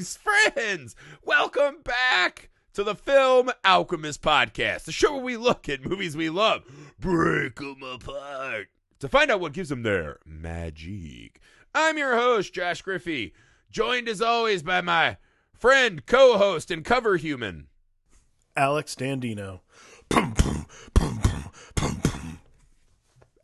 Greetings, friends! Welcome back to the Film Alchemist Podcast, the show where we look at movies we love, break them apart, to find out what gives them their magic. I'm your host, Josh Griffey, joined as always by my friend, co host, and cover human, Alex Dandino.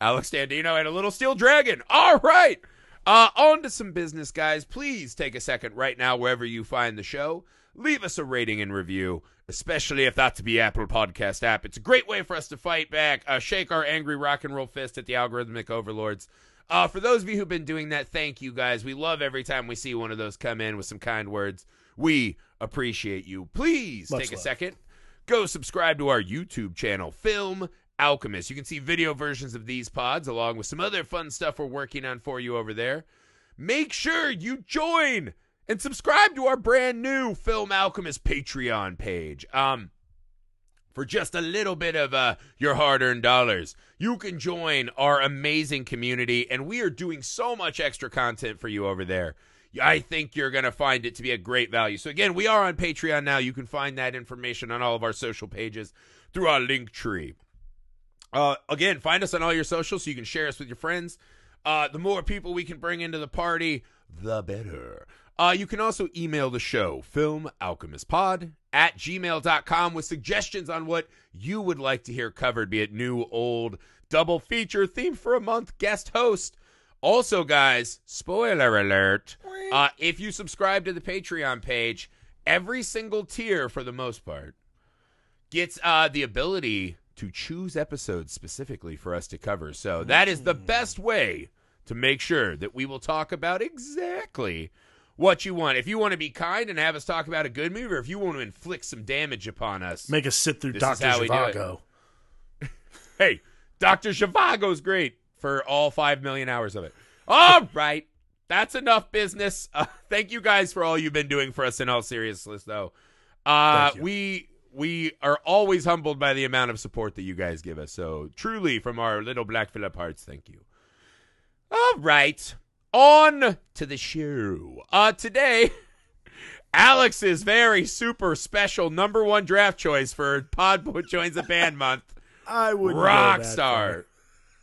Alex Dandino and a little steel dragon. All right. Uh, on to some business, guys. Please take a second right now, wherever you find the show. Leave us a rating and review, especially if that's the Apple Podcast app. It's a great way for us to fight back, uh, shake our angry rock and roll fist at the algorithmic overlords. Uh, for those of you who've been doing that, thank you guys. We love every time we see one of those come in with some kind words. We appreciate you. Please Much take a second. Go subscribe to our YouTube channel, Film Alchemist. You can see video versions of these pods along with some other fun stuff we're working on for you over there. Make sure you join and subscribe to our brand new Film Alchemist Patreon page. Um, for just a little bit of uh, your hard earned dollars, you can join our amazing community, and we are doing so much extra content for you over there. I think you're going to find it to be a great value. So, again, we are on Patreon now. You can find that information on all of our social pages through our link tree. Uh, again, find us on all your socials so you can share us with your friends. Uh, the more people we can bring into the party, the better. Uh, you can also email the show, filmalchemistpod at gmail.com, with suggestions on what you would like to hear covered, be it new, old, double feature, theme for a month, guest host. Also, guys, spoiler alert uh, if you subscribe to the Patreon page, every single tier, for the most part, gets uh, the ability to choose episodes specifically for us to cover. So that is the best way to make sure that we will talk about exactly what you want. If you want to be kind and have us talk about a good movie, or if you want to inflict some damage upon us, Make us sit through Dr. how we do it. Zhivago. hey, Dr. Zhivago's great for all five million hours of it. All right. That's enough business. Uh, thank you guys for all you've been doing for us in all seriousness, though. Uh, we we are always humbled by the amount of support that you guys give us. So truly, from our little Black Phillip hearts, thank you. All right, on to the show. Uh, today, Alex's very super special number one draft choice for Podboy joins the band month. I would Rockstar. far.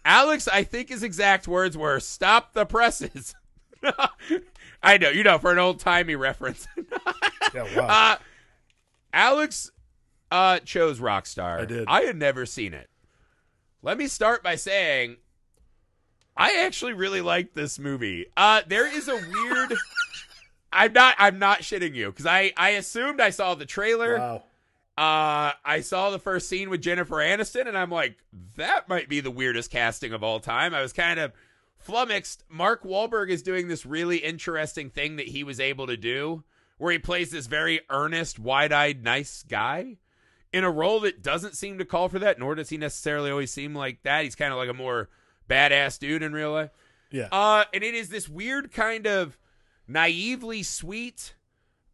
Alex, I think his exact words were "Stop the presses." I know, you know, for an old timey reference. Yeah, wow. uh, Alex uh, chose Rockstar. I did. I had never seen it. Let me start by saying I actually really liked this movie. Uh, there is a weird. I'm not. I'm not shitting you because I I assumed I saw the trailer. wow. Uh, I saw the first scene with Jennifer Aniston, and I'm like, that might be the weirdest casting of all time. I was kind of flummoxed. Mark Wahlberg is doing this really interesting thing that he was able to do, where he plays this very earnest, wide-eyed, nice guy in a role that doesn't seem to call for that. Nor does he necessarily always seem like that. He's kind of like a more badass dude in real life. Yeah. Uh, and it is this weird kind of naively sweet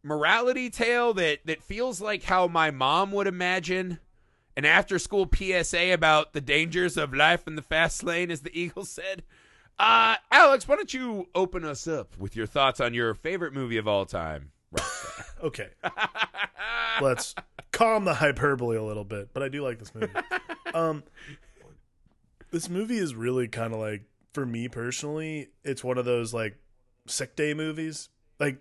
morality tale that that feels like how my mom would imagine an after school PSA about the dangers of life in the fast lane, as the Eagles said. Uh, Alex, why don't you open us up with your thoughts on your favorite movie of all time? Rockstar. Okay. Let's calm the hyperbole a little bit, but I do like this movie. Um, this movie is really kind of like, for me personally, it's one of those like sick day movies. Like,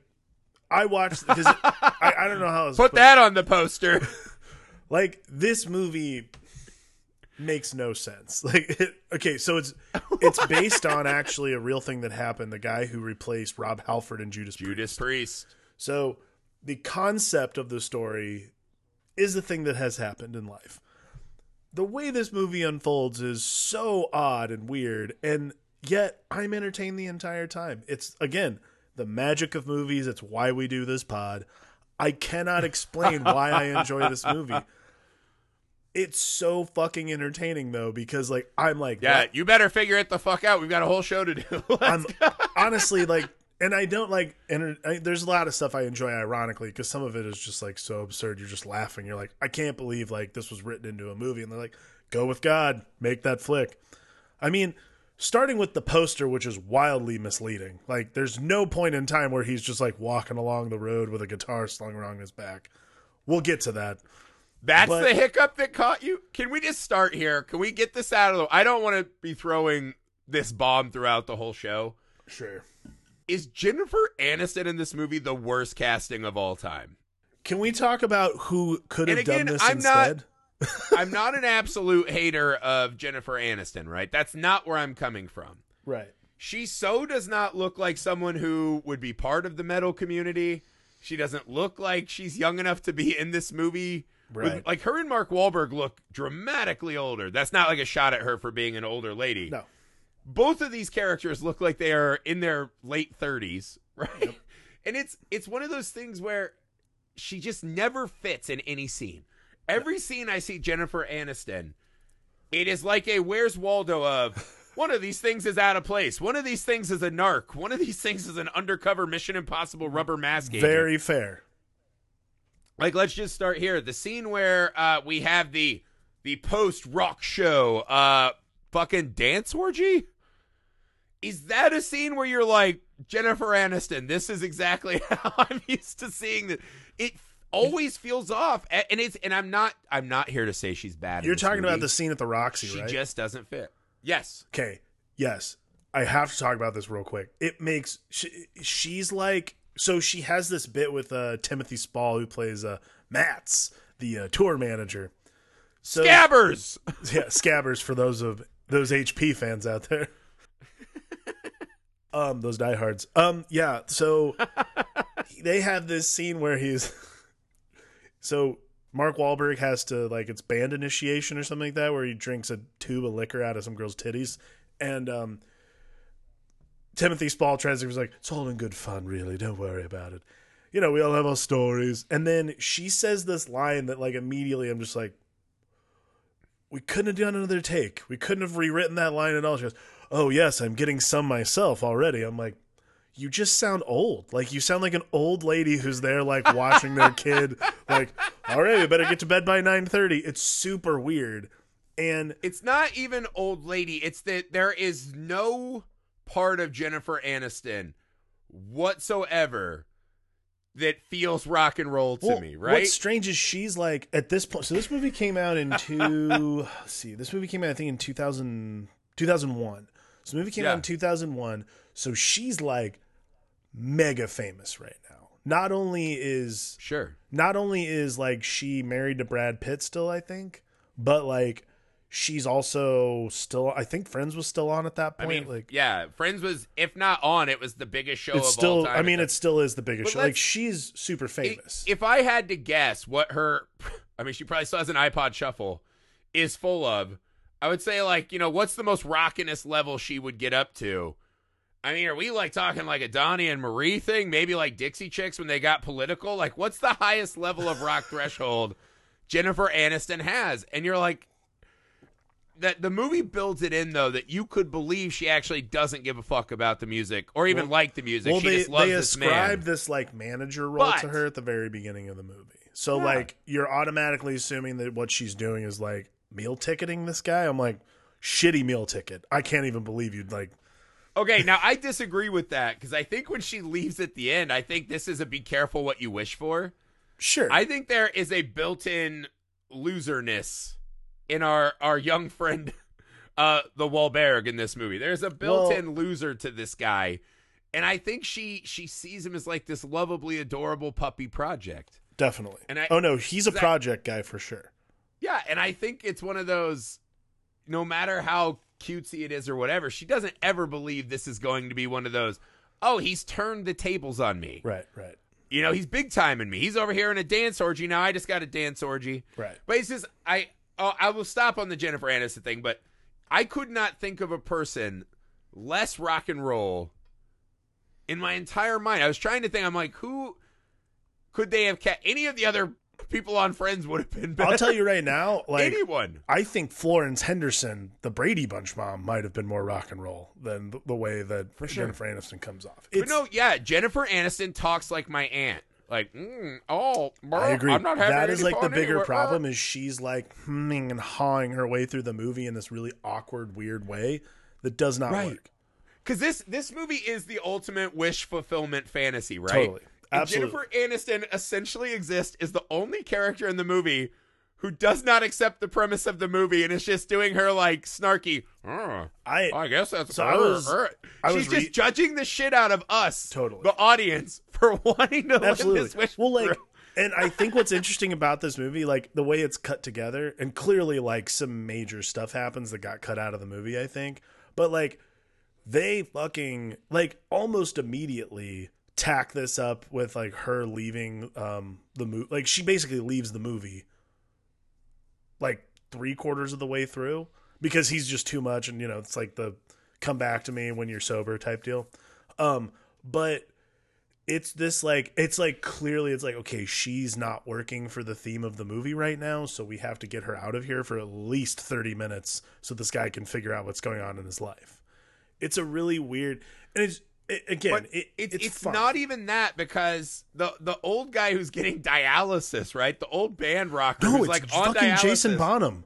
I watched because I, I don't know how Put that on the poster. like this movie makes no sense like it, okay so it's it's based on actually a real thing that happened the guy who replaced rob halford and judas Judas Priest. Priest. So the concept of the story is the thing that has happened in life. The way this movie unfolds is so odd and weird and yet i'm entertained the entire time. It's again the magic of movies. It's why we do this pod. I cannot explain why i enjoy this movie. It's so fucking entertaining though because like i'm like Yeah, you better figure it the fuck out. We've got a whole show to do. I'm honestly like, and I don't like, and I, there's a lot of stuff I enjoy ironically because some of it is just like so absurd. You're just laughing. You're like, I can't believe like this was written into a movie, and they're like, go with God, make that flick. I mean, starting with the poster, which is wildly misleading. Like, there's no point in time where he's just like walking along the road with a guitar slung around his back. We'll get to that. That's But- the hiccup that caught you. Can we just start here? Can we get this out of the? I don't want to be throwing this bomb throughout the whole show. Sure. Is Jennifer Aniston in this movie the worst casting of all time? Can we talk about who could have again, done this I'm not- instead? I'm not an absolute hater of Jennifer Aniston, right? That's not where I'm coming from. Right. She so does not look like someone who would be part of the metal community. She doesn't look like she's young enough to be in this movie. With- like her and Mark Wahlberg look dramatically older. That's not like a shot at her for being an older lady. No. Both of these characters look like they are in their late 30s, right? And it's it's one of those things where she just never fits in any scene. Every scene I see Jennifer Aniston, it is like a Where's Waldo of one of these things is out of place. One of these things is a narc. One of these things is an undercover Mission Impossible rubber mask agent. Very fair. Like, let's just start here. The scene where uh, we have the the post rock show, uh, fucking dance orgy. Is that a scene where you're like Jennifer Aniston? This is exactly how I'm used to seeing that. It always feels off, and it's and I'm not I'm not here to say she's bad. You're talking about the scene at the Roxy, right? She right? just doesn't fit. Yes. Okay. Yes. I have to talk about this real quick. It makes she, she's like so she has this bit with uh Timothy Spall who plays uh Mats, the uh, tour manager. So Scabbers. yeah, Scabbers for those of those HP fans out there. Um, those diehards. Um, yeah. So they have this scene where he's so Mark Wahlberg has to like it's band initiation or something like that, where he drinks a tube of liquor out of some girl's titties, and um, Timothy Spall tries to was like, "It's all in good fun, really. Don't worry about it." You know, we all have our stories. And then she says this line that, like, immediately I'm just like, we couldn't have done another take. We couldn't have rewritten that line at all. She goes, "Oh yes, I'm getting some myself already." I'm like, "You just sound old. Like you sound like an old lady who's there, like watching their kid. Like, all right, we better get to bed by 9:30." It's super weird, and It's not even old lady. It's that there is no part of Jennifer Aniston whatsoever that feels rock and roll to Well, me, right? What's strange is she's like at this point. So this movie came out in two. see, this movie came out I think in 2000, 2001. The movie came Yeah. out in two thousand one. So she's like mega famous right now. Not only is Sure. not only is like she married to Brad Pitt still, I think, but like she's also still. I think Friends was still on at that I point. mean, like yeah, Friends was, if not on, it was the biggest show it's of still. all time. I mean, it still is the biggest show. Like she's super famous. If I had to guess what her, I mean, she probably still has an iPod Shuffle, is full of, I would say, like, you know, what's the most rockinest level she would get up to? I mean, are we like talking like a Donnie and Marie thing? Maybe like Dixie Chicks when they got political? Like, what's the highest level of rock threshold Jennifer Aniston has? And you're like, that the movie builds it in though that you could believe she actually doesn't give a fuck about the music or even Well- like the music. well, she they just loves they this man. ascribe this like manager role to her at the very beginning of the movie. So Yeah. like you're automatically assuming that what she's doing is like meal ticketing this guy. I'm like shitty meal ticket. I can't even believe you'd like Okay, now I disagree with that because I think when she leaves at the end, I think this is a be careful what you wish for. sure. I think there is a built-in loserness in our our young friend, uh, the Wahlberg in this movie. There's a built-in loser to this guy, and I think she she sees him as like this lovably adorable puppy project. definitely. and I- oh no, he's a project guy for sure. Yeah, and I think it's one of those. No matter how cutesy it is or whatever, she doesn't ever believe this is going to be one of those. Oh, he's turned the tables on me. Right, right, You know, he's big time in me. He's over here in a dance orgy now. I just got a dance orgy. right. But it's just I. Oh, I will stop on the Jennifer Aniston thing, but I could not think of a person less rock and roll in my entire mind. I was trying to think. I'm like, who could they have? Ca- any of the other people on Friends would have been better. I'll tell you right now, like anyone. I think Florence Henderson, the Brady Bunch mom, might have been more rock and roll than the, the way that sure. Jennifer Aniston comes off. But no, yeah, Jennifer Aniston talks like my aunt. Like, mm, oh, bro, I agree. I'm not having That is like the bigger anywhere. problem is she's like humming and hawing her way through the movie in this really awkward, weird way that does not Right. work. Because this this movie is the ultimate wish fulfillment fantasy, right? Totally. And Absolutely. Jennifer Aniston essentially exists is the only character in the movie who does not accept the premise of the movie and is just doing her like snarky. "Oh, I I guess that's. So I was- I She's was re- just judging the shit out of us, Totally. the audience, for wanting to live this wish. well like and i think what's interesting about this movie like the way it's cut together and clearly like some major stuff happens that got cut out of the movie i think but like they fucking like almost immediately tack this up with like her leaving um the movie like she basically leaves the movie like three quarters of the way through because he's just too much and you know it's like the come back to me when you're sober type deal. Um but it's this like it's like clearly it's like okay she's not working for the theme of the movie right now so we have to get her out of here for at least 30 minutes so this guy can figure out what's going on in his life. It's a really weird and it's it, again But it, it's it's, it's not even that because the the old guy who's getting dialysis, right? The old band rocker no who's it's like on fucking dialysis. jason bonham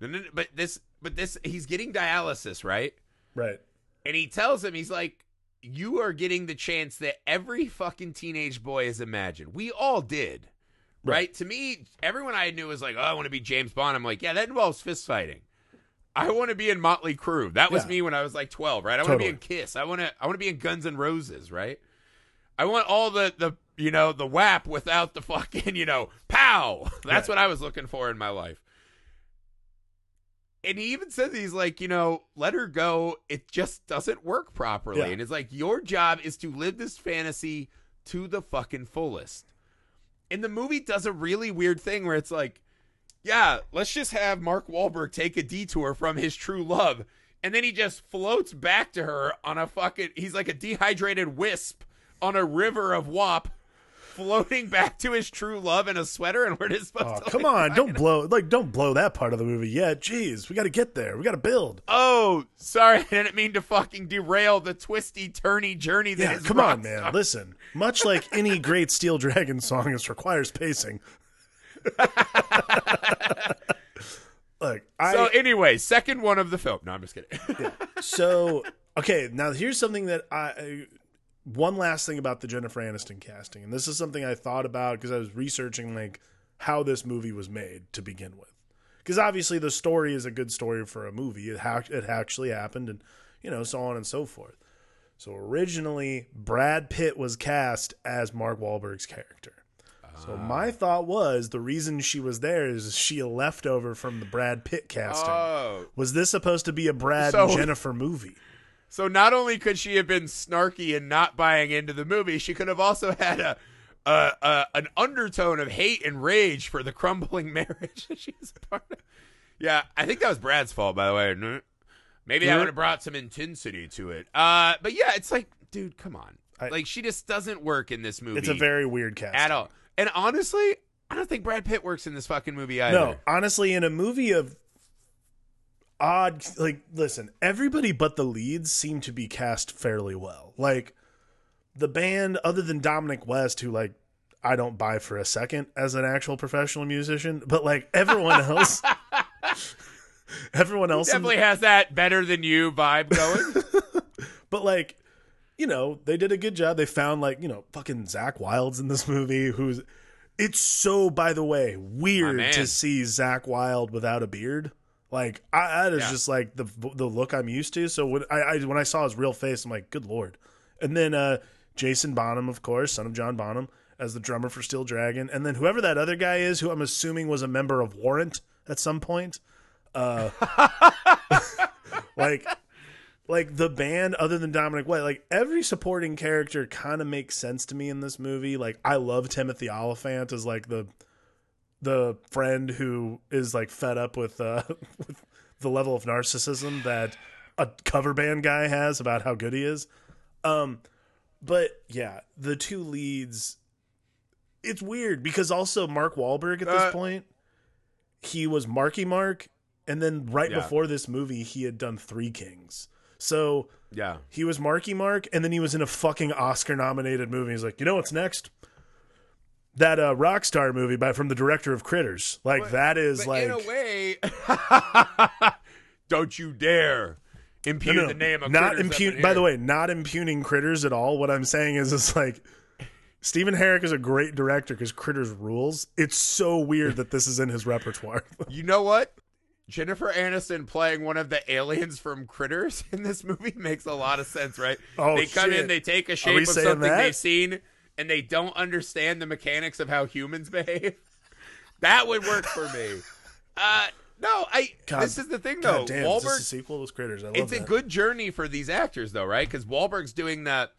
No, no, no, but this, but this, he's getting dialysis, right? right And he tells him, he's like, "You are getting the chance that every fucking teenage boy has imagined. We all did, right? Right. To me, everyone I knew was like, "Oh, I want to be James Bond." I'm like, "Yeah, that involves fist fighting." I want to be in Motley Crue. That was Yeah. me when I was like 12, right? I want to be in Kiss. I want to I want to be in Guns N' Roses, right? I want all the the you know, the WAP without the fucking, you know, pow. That's Right. what I was looking for in my life. And he even says he's like, you know, let her go. It just doesn't work properly. Yeah. And it's like your job is to live this fantasy to the fucking fullest. And the movie does a really weird thing where it's like, yeah, let's just have Mark Wahlberg take a detour from his true love. And then he just floats back to her on a fucking, he's like a dehydrated wisp on a river of WAP, floating back to his true love in a sweater. And we're just supposed oh to. come like, on don't fucking- blow like don't blow that part of the movie yet jeez we got to get there we got to build Oh, sorry. I didn't mean to fucking derail the twisty, turny journey that yeah is come on man listen much like any great steel dragon song this requires pacing Look, I So, anyway, second one of the film. No, I'm just kidding. so okay now here's something that I- I one last thing about the jennifer aniston casting and this is something i thought about because i was researching like how this movie was made to begin with. Because obviously the story is a good story for a movie. It, ha- it actually happened and you know so on and so forth. So originally brad pitt was cast as mark Wahlberg's character so my thought was the reason she was there is she a leftover from the Brad Pitt casting. oh. Was this supposed to be a Brad So- and Jennifer movie? So not only could she have been snarky and not buying into the movie, she could have also had a, an undertone of hate and rage for the crumbling marriage that she's a part of. Yeah, I think that was Brad's fault, by the way. Maybe Yeah. would have brought some intensity to it. Uh, but yeah, it's like, dude, come on. I- like she just doesn't work in this movie It's a very weird cast. at all. And honestly, I don't think Brad Pitt works in this fucking movie either. No, honestly, in a movie of odd, like, listen, everybody but the leads seem to be cast fairly well. Like, the band, other than Dominic West, who, like, I don't buy for a second as an actual professional musician, but, like, everyone else. Everyone else, the- Definitely has that better than you vibe going. but like, you know, they did a good job. They found like, you know, fucking Zach Wilds in this movie. Who's it's so, by the way, weird to see Zakk Wylde without a beard. Like, I, that is Yeah. just like the the look I'm used to. So when I, I when I saw his real face, I'm like, good lord. And then uh Jason Bonham, of course, son of John Bonham, as the drummer for Steel Dragon, and then whoever that other guy is, who I'm assuming was a member of Warrant at some point. Uh, like like the band other than Dominic White, like every supporting character kind of makes sense to me in this movie. Like I love Timothy Olyphant as like the the friend who is like fed up with uh with the level of narcissism that a cover band guy has about how good he is. Um but yeah, the two leads it's weird because also Mark Wahlberg at this Uh, point he was Marky Mark and then right Yeah. before this movie he had done Three Kings. So yeah. he was Marky Mark, and then he was in a fucking Oscar nominated movie. He's like, you know what's next? That uh, Rockstar movie by from the director of Critters. Like But- that is But like in a way, don't you dare impugn No, no, the name of not impugn. By the way, not impugning critters at all. What I'm saying is, it's like Stephen Herek is a great director because Critters rules. It's so weird that this is in his repertoire. You know what? Jennifer Aniston playing one of the aliens from Critters in this movie makes a lot of sense, right? Oh, they come shit. in, they take a shape of something that? they've seen, and they don't understand the mechanics of how humans behave. that would work for me. Uh, no, I. God- this is the thing, though. God damn, is this Wahlberg a sequel to Critters? I love it's that. a good journey for these actors though right because Wahlberg's doing that.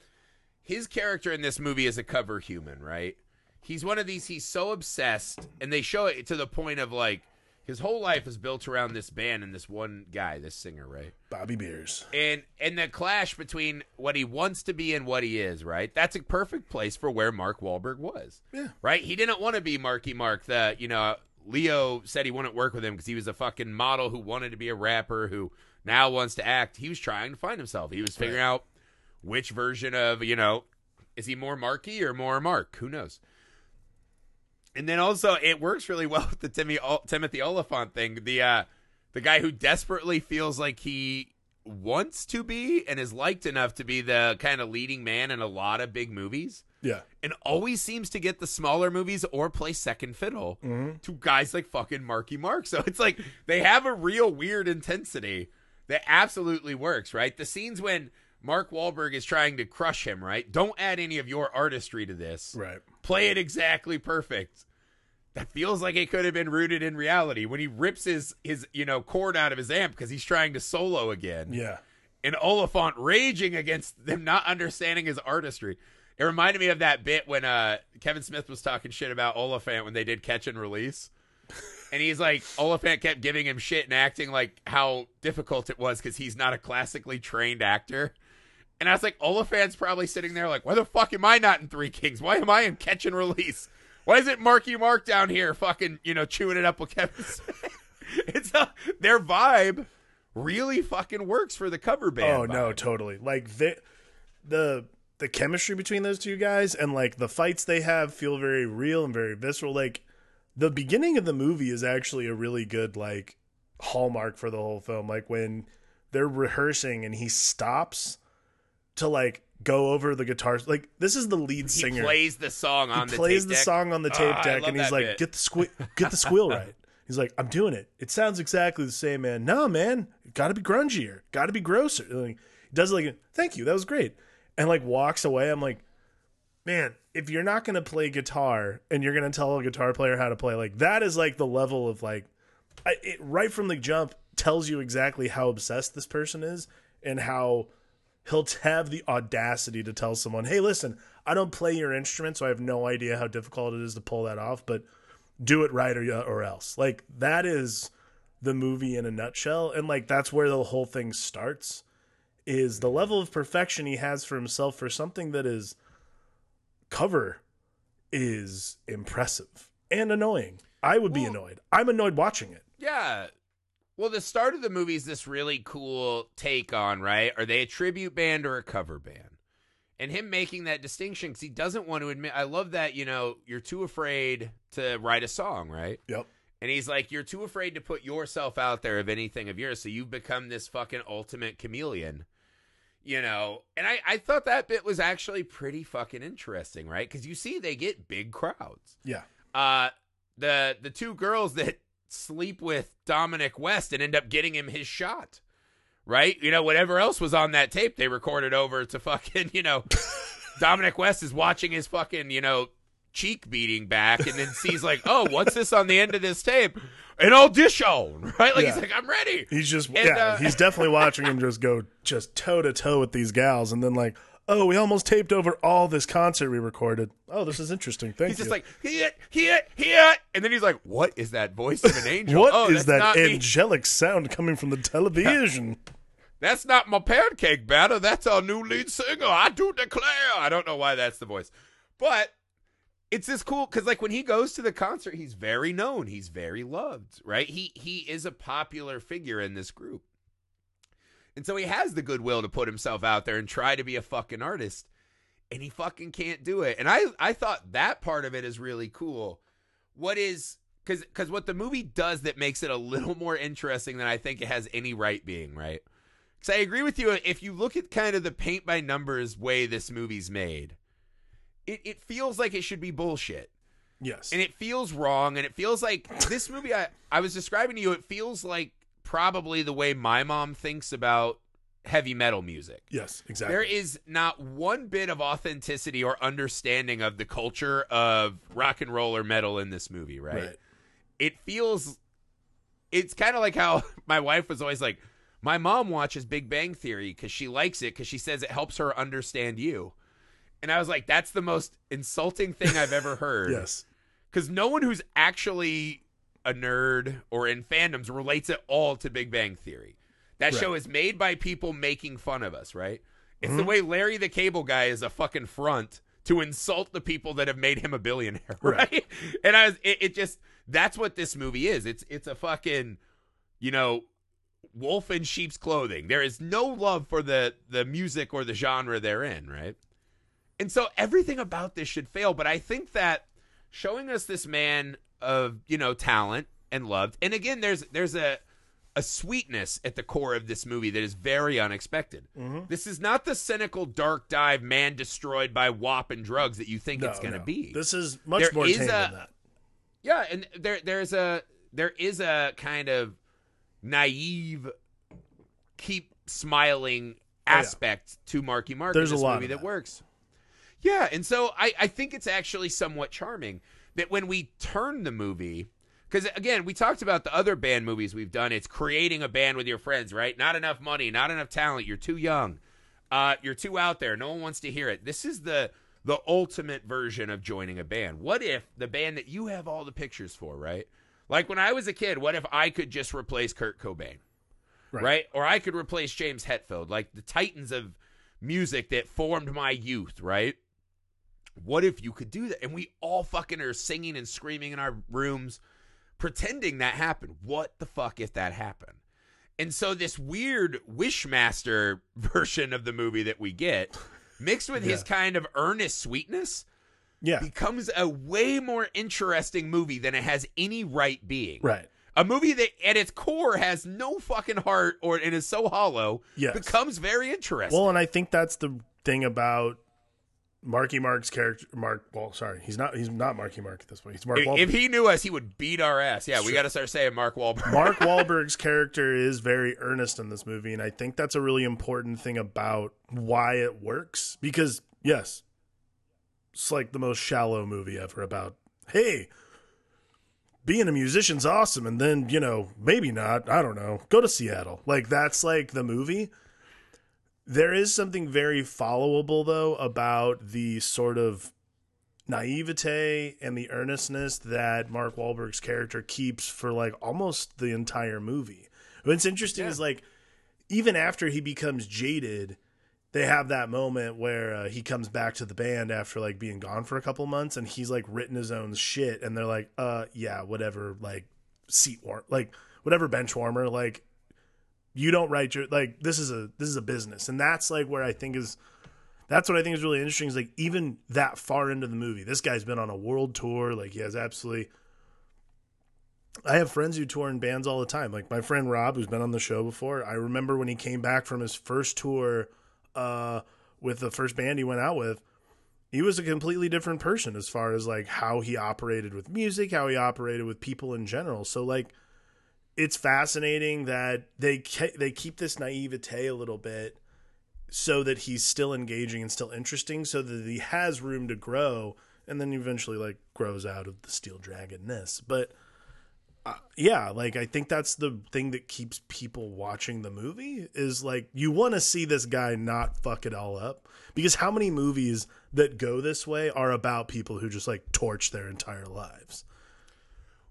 his character in this movie is a cover human right he's one of these he's so obsessed and they show it to the point of like his whole life is built around this band and this one guy this singer right? Bobby Beers. and and the clash between what he wants to be and what he is right? That's a perfect place for where Mark Wahlberg was. Yeah. right? He didn't want to be Marky Mark the you know Leo said he wouldn't work with him because he was a fucking model who wanted to be a rapper who now wants to act. He was trying to find himself. He was figuring out which version of you know is he more Marky or more Mark? Who knows and then also it works really well with the Timmy Timothy Olyphant thing the uh the guy who desperately feels like he wants to be and is liked enough to be the kind of leading man in a lot of big movies Yeah. and always seems to get the smaller movies or play second fiddle to guys like fucking Marky Mark. So it's like they have a real weird intensity that absolutely works, right? The scenes when Mark Wahlberg is trying to crush him, right? Don't add any of your artistry to this. Right. Play it exactly perfect. That feels like it could have been rooted in reality when he rips his his you know cord out of his amp because he's trying to solo again Yeah. and Olyphant raging against them not understanding his artistry. It reminded me of that bit when uh, Kevin Smith was talking shit about Olyphant when they did catch and release. And he's like, Olyphant kept giving him shit and acting like how difficult it was because he's not a classically trained actor. And I was like, Olyphant's probably sitting there like, why the fuck am I not in Three Kings? Why am I in Catch and Release? Why is it Marky Mark down here fucking, you know, chewing it up with Kevin Smith? it's a, their vibe really fucking works for the cover band. Oh no, totally. Like the the the chemistry between those two guys and like the fights they have feel very real and very visceral. Like the beginning of the movie is actually a really good like hallmark for the whole film. Like when they're rehearsing and he stops to like go over the guitars. Like this is the lead He singer. plays the song on he the plays tape the deck. song on the tape oh, I deck and he's like bit. get the squeal get the squeal right he's like i'm doing it it sounds exactly the same man no man gotta be grungier gotta be grosser like, he does like thank you that was great and like walks away i'm like man if you're not gonna play guitar and you're gonna tell a guitar player how to play like that is like the level of like I, it right from the jump tells you exactly how obsessed this person is and how he'll have the audacity to tell someone, "Hey, listen, I don't play your instrument, so I have no idea how difficult it is to pull that off, but do it right or or else." Like that is the movie in a nutshell, and like that's where the whole thing starts. Is the level of perfection he has for himself for something that is cover is impressive and annoying. I would be Well- annoyed. I'm annoyed watching it. Yeah. Well, the start of the movie is this really cool take on, right? Are they a tribute band or a cover band? And him making that distinction because he doesn't want to admit. I love that, you know, you're too afraid to write a song, right? Yep. And he's like, you're too afraid to put yourself out there of anything of yours. So you've become this fucking ultimate chameleon, you know? And I, I thought that bit was actually pretty fucking interesting, right? Because you see, they get big crowds Yeah. uh the the two girls that sleep with Dominic West and end up getting him his shot. Right? You know, whatever else was on that tape they recorded over to fucking, you know, Dominic West is watching his fucking, you know, cheek beating back and then sees like, "Oh, what's this on the end of this tape?" An audition, right? Like he's like, "I'm ready." He's just And, yeah, uh, he's definitely watching him just go just toe to toe with these gals, and then like, oh, we almost taped over all this concert we recorded. Oh, this is interesting. Thank He's you. just like, "Hit, hit, hit." And then he's like, "What is that voice of an angel?" what oh, is that me. angelic sound coming from the television? That's not my pancake batter. That's our new lead singer. I do declare. I don't know why that's the voice, but it's this cool because like when he goes to the concert, he's very known. He's very loved, right? He he is a popular figure in this group, and so he has the goodwill to put himself out there and try to be a fucking artist, and he fucking can't do it. And I I thought that part of it is really cool. What is because because what the movie does that makes it a little more interesting than I think it has any right being right Because I agree with you. If you look at kind of the paint by numbers way this movie's made, it, it feels like it should be bullshit. Yes. And it feels wrong. And it feels like this movie I, I was describing to you, it feels like probably the way my mom thinks about heavy metal music. yes, exactly. There is not one bit of authenticity or understanding of the culture of rock and roll or metal in this movie, right? Right. It feels it's kind of like how my wife was always like my mom watches Big Bang Theory cuz she likes it cuz she says it helps her understand you. And I was like that's the most insulting thing I've ever heard. Yes. Cuz no one who's actually a nerd or in fandoms relates it all to Big Bang Theory. That Right. show is made by people making fun of us, right? It's the Mhm. way Larry the Cable Guy is a fucking front to insult the people that have made him a billionaire, Right. right? And I was, it, it just that's what this movie is. It's it's a fucking, you know, wolf in sheep's clothing. There is no love for the the music or the genre they're in, right? And so everything about this should fail. But I think that showing us this man of you know talent and loved, and again, there's there's a a sweetness at the core of this movie that is very unexpected. Mhm. This is not the cynical dark dive man destroyed by WAP and drugs that you think No, it's going to no. be. This is much There more is tame a- than that. Yeah, and there there's a there is a kind of naive keep smiling Oh, yeah. aspect to Marky Mark There's in a lot movie that. that. works. Yeah, and so I, I think it's actually somewhat charming that when we turn the movie because again, we talked about the other band movies we've done. It's creating a band with your friends, right? Not enough money, not enough talent. You're too young. Uh, you're too out there. No one wants to hear it. This is the the ultimate version of joining a band. What if the band that you have all the pictures for, right? Like when I was a kid, what if I could just replace Kurt Cobain, Right. right? Or I could replace James Hetfield, like the titans of music that formed my youth, right? What if you could do that? And we all fucking are singing and screaming in our rooms, pretending that happened. What the fuck if that happened? And so this weird Wishmaster version of the movie that we get, mixed with his kind of earnest sweetness, Yeah. becomes a way more interesting movie than it has any right being. Right. A movie that at its core has no fucking heart or and is so hollow Yes. becomes very interesting. Well, and I think that's the thing about Marky Mark's character. Mark, well, sorry, he's not. He's not Marky Mark at this point. He's Mark if, Wahlberg. if he knew us, he would beat our ass. Yeah, we Sure. got to start saying Mark Wahlberg. Mark Wahlberg's character is very earnest in this movie, and I think that's a really important thing about why it works. Because yes, it's like the most shallow movie ever about hey, being a musician's awesome, and then you know maybe not. I don't know. Go to Seattle. Like that's like the movie. There is something very followable though about the sort of naivete and the earnestness that Mark Wahlberg's character keeps for like almost the entire movie. What's interesting Yeah. is like even after he becomes jaded, they have that moment where uh, he comes back to the band after like being gone for a couple months and he's like written his own shit and they're like, uh, yeah, whatever, like seat warm, like whatever bench warmer, like you don't write your like this is a this is a business and that's like where I think is that's what I think is really interesting is like even that far into the movie, this guy's been on a world tour, like he has absolutely. I have friends who tour in bands all the time. Like my friend Rob, who's been on the show before. I remember when he came back from his first tour uh, with the first band he went out with. He was a completely different person as far as like how he operated with music, how he operated with people in general. So like, it's fascinating that they ke- they keep this naivete a little bit so that he's still engaging and still interesting so that he has room to grow and then eventually like grows out of the steel dragonness. But uh, yeah like i think that's the thing that keeps people watching the movie is like you want to see this guy not fuck it all up. Because how many movies that go this way are about people who just like torch their entire lives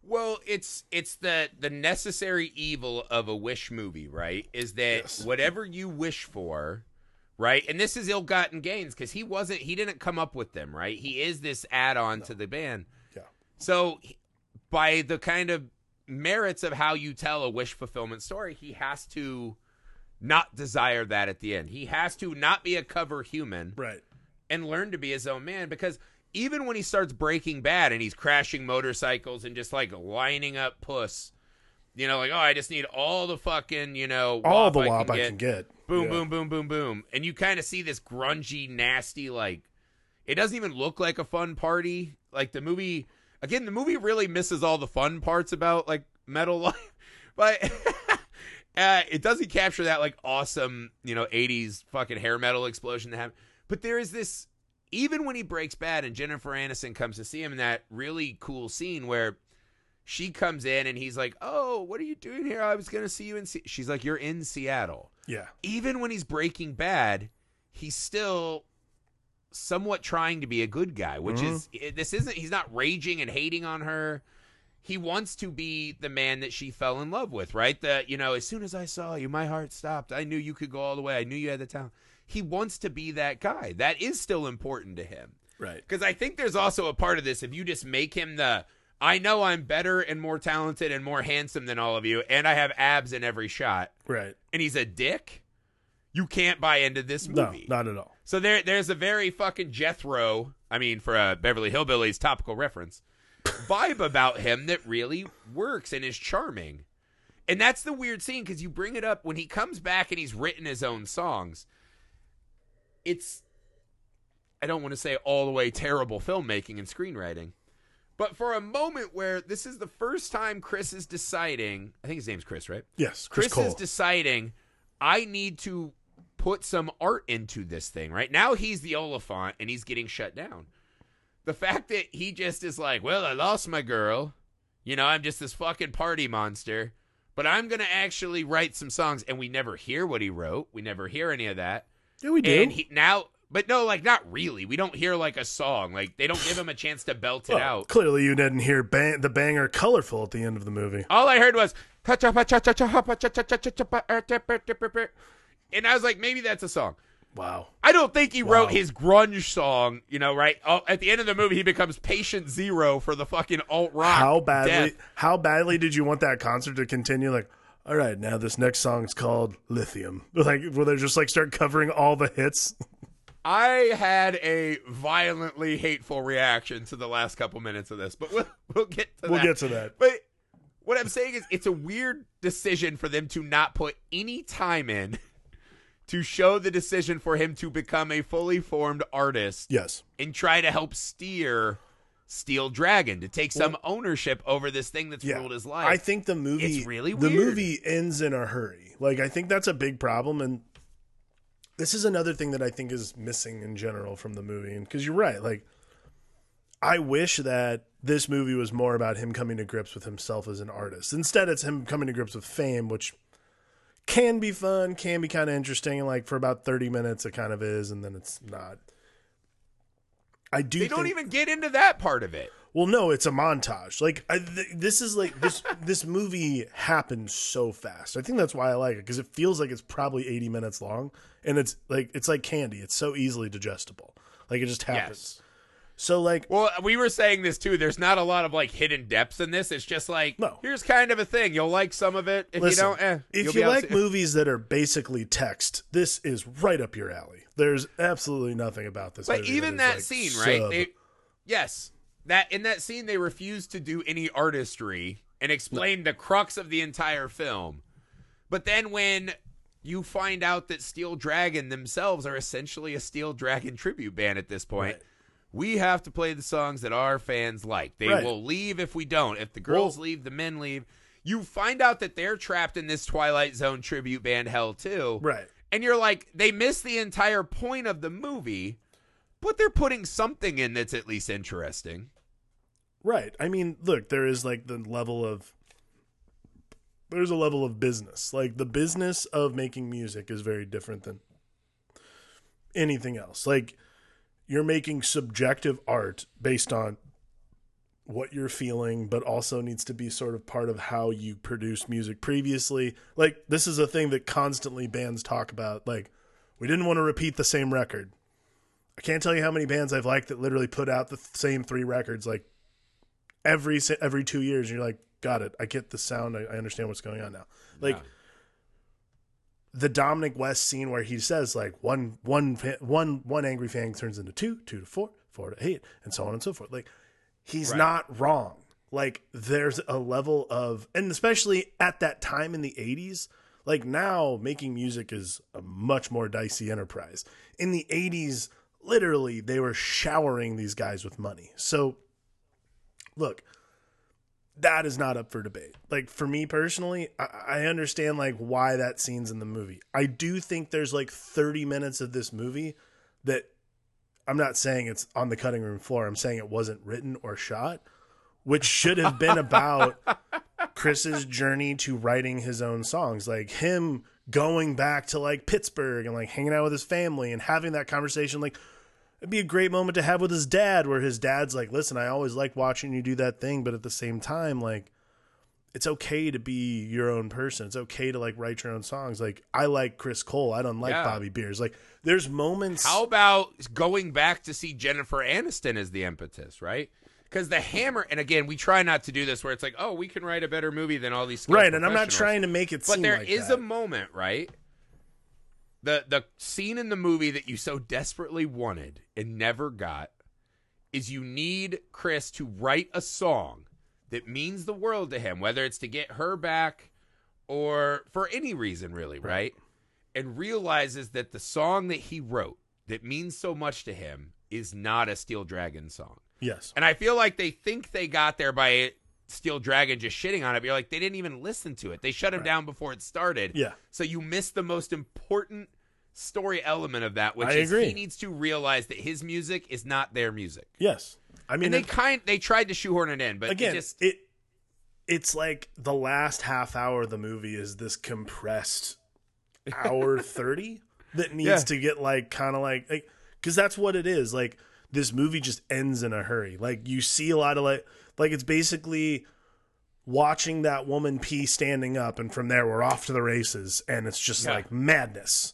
Well, it's it's the the necessary evil of a wish movie, right? Is that Yes. whatever you wish for, right? And this is ill-gotten gains because he wasn't he didn't come up with them, right? He is this add-on to the band. Yeah. So by the kind of merits of how you tell a wish fulfillment story, he has to not desire that at the end. He has to not be a cover human right and learn to be his own man because even when he starts breaking bad and he's crashing motorcycles and just like lining up puss You know, like oh, I just need all the fucking you know All the I wop can I get. can get. Boom, Yeah. boom, boom, boom, boom, and you kind of see this grungy, nasty like. It doesn't even look like a fun party. Like the movie, again, the movie really misses all the fun parts about like metal life, but uh, it doesn't capture that like awesome, you know, '80s fucking hair metal explosion that happened. But there is this, even when he breaks bad and Jennifer Aniston comes to see him in that really cool scene where she comes in and he's like, "Oh, what are you doing here? I was gonna see you in." Se-. She's like, "You're in Seattle." Yeah. even when he's breaking bad, he's still somewhat trying to be a good guy, which mm-hmm. is eh, this isn't he's not raging and hating on her. He wants to be the man that she fell in love with, right? That, you know, as soon as I saw you, my heart stopped. I knew you could go all the way. I knew you had the talent. He wants to be that guy. That is still important to him. Right. Because I think there's also a part of this. If you just make him the, I know I'm better and more talented and more handsome than all of you, and I have abs in every shot, Right. and he's a dick, you can't buy into this No, movie. not at all. So there, there's a very fucking Jethro. I mean, for a Beverly Hillbillies topical reference, vibe about him that really works and is charming. And that's the weird scene because you bring it up when he comes back and he's written his own songs. It's, I don't want to say all the way terrible filmmaking and screenwriting, but for a moment where this is the first time Chris is deciding, I think his name's Chris, right? Yes. Chris, Chris, is deciding I need to put some art into this thing. Right now, he's the Olyphant and he's getting shut down. The fact that he just is like, well, I lost my girl. You know, I'm just this fucking party monster. But I'm gonna actually write some songs, and we never hear what he wrote. We never hear any of that. Yeah, we do. And he now, but no, like not really. We don't hear like a song. Like they don't give him a chance to belt it out. Clearly, you didn't hear bang- the banger "Colorful" at the end of the movie. All I heard was and I was like, maybe that's a song. Wow. I don't think he wrote Wow. his grunge song, you know, right? Oh, at the end of the movie, he becomes patient zero for the fucking alt rock. How badly? death. How badly did you want that concert to continue? Like, all right, now this next song's called "Lithium." Like, where they just like start covering all the hits. I had a violently hateful reaction to the last couple minutes of this, but we'll, we'll get to We'll that. get to that. But what I'm saying is, it's a weird decision for them to not put any time in to show the decision for him to become a fully formed artist Yes. and try to help steer Steel Dragon to take some ownership over this thing that's Yeah. ruled his life. I think the movie It's really the weird. movie ends in a hurry. Like I think that's a big problem and this is another thing that I think is missing in general from the movie and cuz you're right like I wish that this movie was more about him coming to grips with himself as an artist. Instead it's him coming to grips with fame which can be fun, can be kind of interesting and like for about 30 minutes it kind of is and then it's not. I do they don't think- even get into that part of it. well, no, it's a montage. Like I, th- this is like this this movie happens so fast. I think that's why I like it because it feels like it's probably eighty minutes long, and it's like it's like candy. It's so easily digestible. Like it just happens. Yes. So like Well, we were saying this too. There's not a lot of like hidden depths in this. It's just like No. here's kind of a thing. You'll like some of it. If listen, you don't, eh, if be like movies that are basically text, this is right up your alley. There's absolutely nothing about this. But even is, that like, scene, right? They, yes, that in that scene they refused to do any artistry and explain the crux of the entire film. But then when you find out that Steel Dragon themselves are essentially a Steel Dragon tribute band at this point. Right. We have to play the songs that our fans like. They Right. will leave if we don't. If the girls Well- leave, the men leave. You find out that they're trapped in this Twilight Zone tribute band hell too. right. And you're like, they miss the entire point of the movie, but they're putting something in that's at least interesting. Right. I mean, look, there is like the level of there's a level of business. Like the business of making music is very different than anything else. Like you're making subjective art based on what you're feeling, but also needs to be sort of part of how you produce music previously. Like this is a thing that constantly bands talk about. Like we didn't want to repeat the same record. I can't tell you how many bands I've liked that literally put out the same three records like every every two years. You're like, got it. I get the sound. I, I understand what's going on now. Like Yeah. The Dominic West scene where he says like one one one one angry fan turns into two, two to four, four to eight, and so on and so forth. Like he's Right. not wrong. like there's a level of and especially at that time in the 80s like now making music is a much more dicey enterprise in the 80s literally they were showering these guys with money so look that is not up for debate. Like for me personally I, I understand like why that scene's in the movie. I do think there's like 30 minutes of this movie that i'm not saying it's on the cutting room floor i'm saying it wasn't written or shot which should have been about Chris's journey to writing his own songs, like him going back to like Pittsburgh and like hanging out with his family and having that conversation. Like it'd be a great moment to have with his dad, where his dad's like, "Listen, I always like watching you do that thing, but at the same time, like." It's okay to be your own person. It's okay to like write your own songs. Like I like Chris Cole. I don't like Yeah. Bobby Beers. Like there's moments. How about going back to see Jennifer Aniston as the impetus, right? Because the hammer, and again, we try not to do this where it's like, oh, we can write a better movie than all these right, and I'm not trying to make it But there like is that. a moment, right? The the scene in the movie that you so desperately wanted and never got is you need Chris to write a song that means the world to him, whether it's to get her back or for any reason really, right? And realizes that the song that he wrote that means so much to him is not a Steel Dragon song. yes. And I feel like they think they got there by Steel Dragon just shitting on it. But you're like, they didn't even listen to it. They shut him down before it started. Yeah. So you missed the most important story element of that, which I is agree. he needs to realize that his music is not their music. Yes. I mean, And they it- kind they tried to shoehorn it in, but again, it just it it's like the last half hour of the movie is this compressed hour 30 that needs Yeah. to get like kind of like like cuz that's what it is like this movie just ends in a hurry like you see a lot of like like it's basically watching that woman pee standing up and from there we're off to the races and it's just Yeah. like madness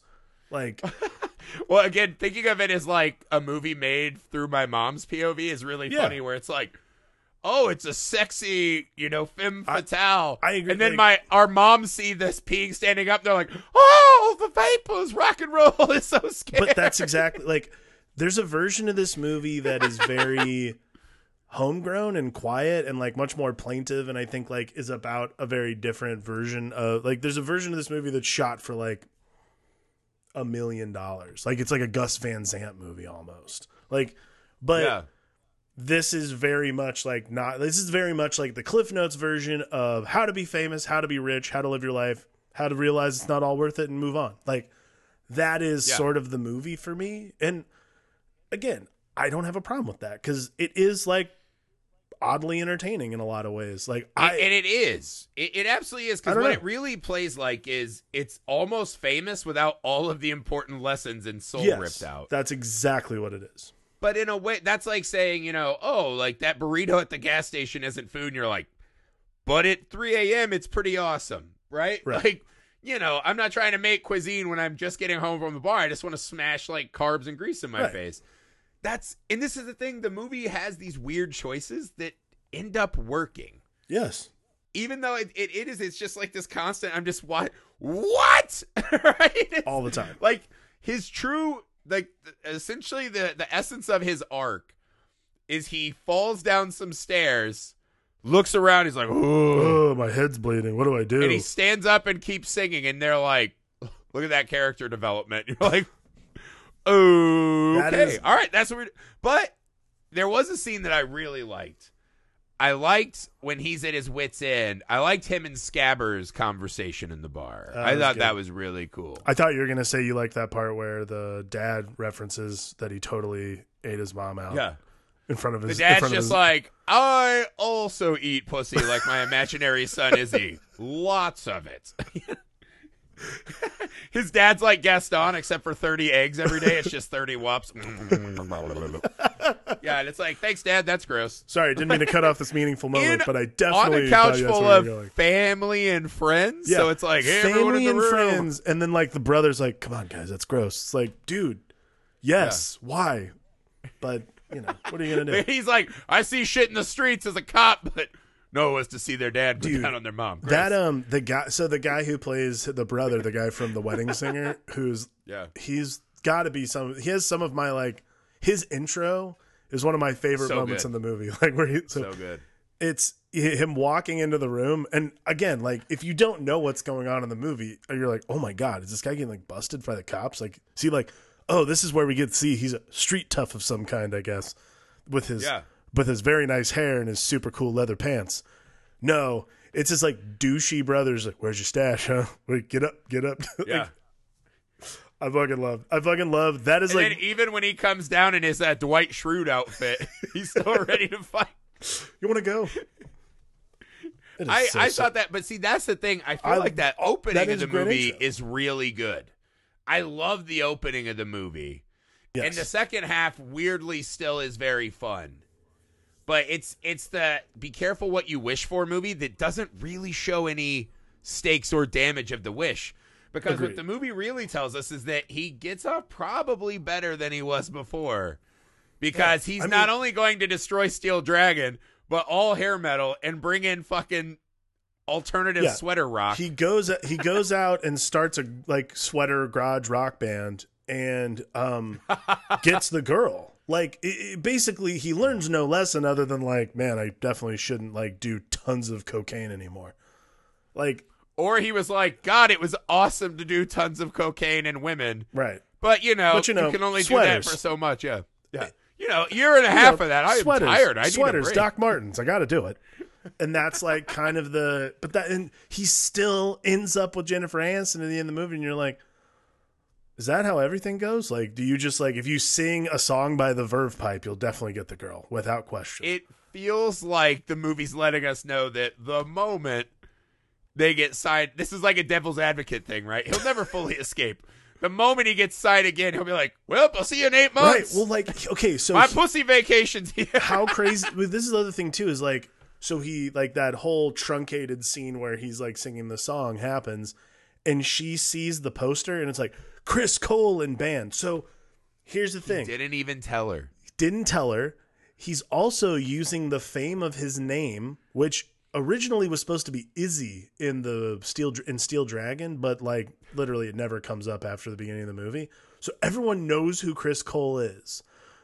like well again, thinking of it as like a movie made through my mom's POV is really Yeah. funny where it's like Oh, it's a sexy, you know, femme fatale. I agree, And then like- my our moms see this peeing standing up. They're like, "Oh, the vapors, rock and roll is so scary." but that's exactly like there's a version of this movie that is very homegrown and quiet and like much more plaintive and i think like is about a very different version of like there's a version of this movie that's shot for like a million dollars like it's like a gus van sant movie almost like but yeah. this is very much like not this is very much like the cliff notes version of how to be famous how to be rich how to live your life how to realize it's not all worth it and move on like that is Yeah. sort of the movie for me and again i don't have a problem with that because it is like oddly entertaining in a lot of ways like i and it is. It, it absolutely is because what know. it really plays like is it's almost famous without all of the important lessons and soul yes, ripped out. that's exactly what it is But in a way, that's like saying, you know, oh, like that burrito at the gas station isn't food, and you're like, but at 3 a.m. it's pretty awesome, right? Right. Like, you know, I'm not trying to make cuisine when I'm just getting home from the bar. I just want to smash like carbs and grease in my Right. face. That's and this is the thing. The movie has these weird choices that end up working. Yes. Even though it, it, it is it's just like this constant i'm just what what? Right? All the time. Like his true like essentially the the essence of his arc is he falls down some stairs looks around he's like oh oh my head's bleeding. What do i do? And he stands up and keeps singing and they're like look at that character development. You're like okay is- all right that's what we're but there was a scene that i really liked. I liked when he's at his wits end. I liked him and scabber's conversation in the bar. That i was thought good. that was really cool. I thought you were gonna say you liked that part where the dad references that he totally ate his mom out yeah. in front of the his. in dad's front of just his- like i also eat pussy like my imaginary son izzy lots of it His dad's like Gaston, except for 30 eggs every day. It's just 30 whops. yeah, and it's like, thanks, Dad. That's gross. Sorry, didn't mean to cut off this meaningful moment, In- but I definitely On a couch full of family and friends. So it's like, hey, family the and room. friends, and then like the brother's like, "Come on, guys, that's gross." It's like, dude, yes, why? But you know, what are you gonna do? He's like, I see shit in the streets as a cop, but no, it's to see their dad put Dude, down on their mom. Gross. That um, the guy, so the guy who plays the brother, the guy from The Wedding Singer, who's yeah. he's got to be some. He has some of my like his intro is one of my favorite So moments good. in the movie, like where he so, So good. It's him walking into the room, and again, like if you don't know what's going on in the movie, you're like, oh my god, is this guy getting like busted by the cops? Like, see, like, oh, this is where we get to see he's a street tough of some kind, I guess, with his Yeah. With his very nice hair and his super cool leather pants. No, it's his like douchey brothers. Like, where's your stash, huh? Wait, get up, get up. Like, Yeah. I fucking love. I fucking love. That is And like even when he comes down in his uh, Dwight Schrute outfit, he's still ready to fight. you want to go. I, so I sick. thought that, but see, that's the thing. I feel I- like that opening that of the movie intro. is really good. I love the opening of the movie. Yes. And the second half weirdly still is very fun. But it's it's the be careful what you wish for movie that doesn't really show any stakes or damage of the wish. Because what the movie really tells us is that he gets off probably better than he was before. Because he's I not mean- only going to destroy Steel Dragon, but all hair metal and bring in fucking alternative Yeah. sweater rock. he goes he goes out and starts a like sweater garage rock band and um gets the girl like it, it- basically he learns no lesson other than like man i definitely shouldn't like do tons of cocaine anymore like or he was like, God, it was awesome to do tons of cocaine and women. right But you know, But, you know, can only sweaters. do that for so much. Yeah, eh, yeah. You know, year and a half of that. I am sweaters, tired. I sweaters need a break. doc martens i gotta do it and that's like kind of the but that and he still ends up with jennifer aniston at the end of the movie and you're like is that how everything goes like do you just like if you sing a song by the verve pipe you'll definitely get the girl without question It feels like the movie's letting us know that the moment they get signed, this is like a devil's advocate thing, right? He'll never fully escape. The moment he gets signed again, he'll be like, "Well, I'll see you in eight months." right well like okay so My he- pussy vacation's here." how crazy well, this is the other thing too is like so he like that whole truncated scene where he's like singing the song happens and she sees the poster and it's like chris cole and band so here's the thing Didn't even tell her. didn't tell her. He's also using the fame of his name, which originally was supposed to be Izzy in the Steel in Steel Dragon, but like literally it never comes up after the beginning of the movie. So everyone knows who Chris Cole is.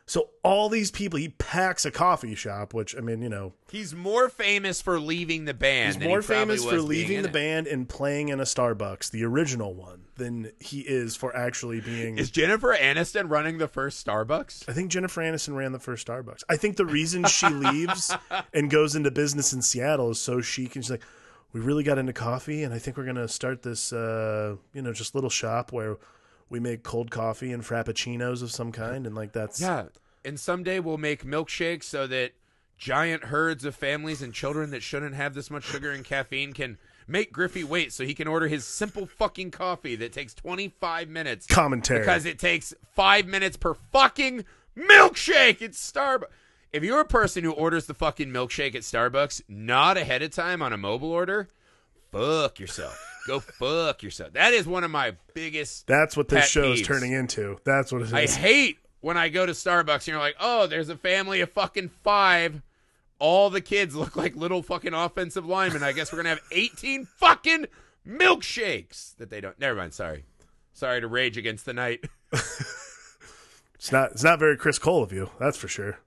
So all these people, he packs a coffee shop, which I mean, you know, He's more famous for leaving the band. he's than he more famous for leaving the it. band and playing in a Starbucks, the original one, than he is for actually being Is Jennifer Aniston running the first Starbucks? I think Jennifer Aniston ran the first Starbucks. I think the reason she leaves and goes into business in Seattle is so she can. She's like, we really got into coffee, and I think we're gonna start this, uh, you know, just little shop where we make cold coffee and frappuccinos of some kind, and like that's Yeah. And someday we'll make milkshakes so that giant herds of families and children that shouldn't have this much sugar and caffeine can make Griffey wait so he can order his simple fucking coffee that takes 25 minutes commentary. because it takes five minutes per fucking milkshake at Starbucks. If you're a person who orders the fucking milkshake at Starbucks not ahead of time on a mobile order, fuck yourself. Go fuck yourself. That is one of my biggest that's what this show is turning into. That's what it is. I hate when I go to Starbucks and you're like, oh, there's a family of fucking five. All the kids look like little fucking offensive linemen. I guess we're gonna have 18 fucking milkshakes that they don't. Never mind. Sorry, sorry to rage against the night. it's not. It's not very Chris Cole of you. That's for sure.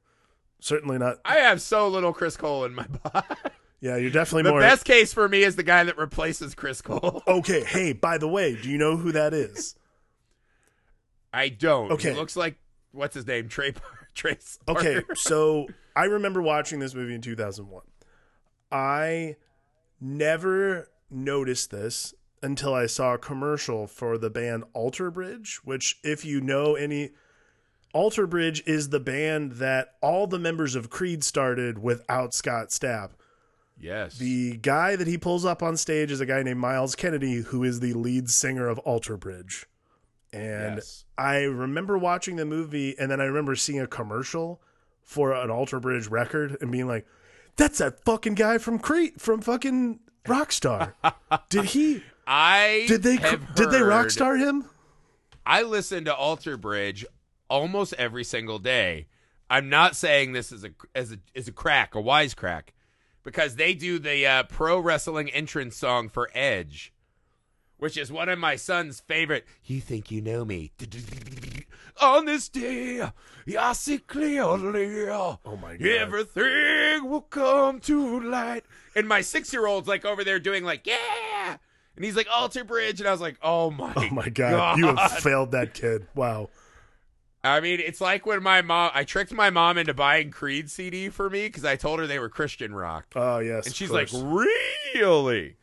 Certainly not. I have so little Chris Cole in my body. Yeah, you're definitely The more. best case for me is the guy that replaces Chris Cole. Okay. Hey, by the way, do you know who that is? I don't. Okay. Looks like what's his name? Trey. Trace. Okay, so I remember watching this movie in 2001. I never noticed this until I saw a commercial for the band Alter Bridge, which, if you know any, Alter Bridge is the band that all the members of Creed started without Scott Stapp. Yes. The guy that he pulls up on stage is a guy named Myles Kennedy, who is the lead singer of Alter Bridge. And Yes. I remember watching the movie, and then I remember seeing a commercial for an Alter Bridge record and being like, "That's that fucking guy from Crete, from fucking Rockstar." did he? I Did they? have Did they Rockstar him? I listen to Alter Bridge almost every single day. I'm not saying this is a as a is a crack, a wisecrack, because they do the uh, pro wrestling entrance song for Edge, which is one of my son's favorite. You think you know me? On this day, I see clearly. Oh my God. Everything will come to light. And my six year old's like over there doing like, yeah. And he's like, Alter Bridge. And I was like, oh my Oh my god, you have failed that kid. Wow. I mean, it's like when my mom, I tricked my mom into buying Creed CD for me because I told her they were Christian rock. Oh yes. And she's like, "Really?"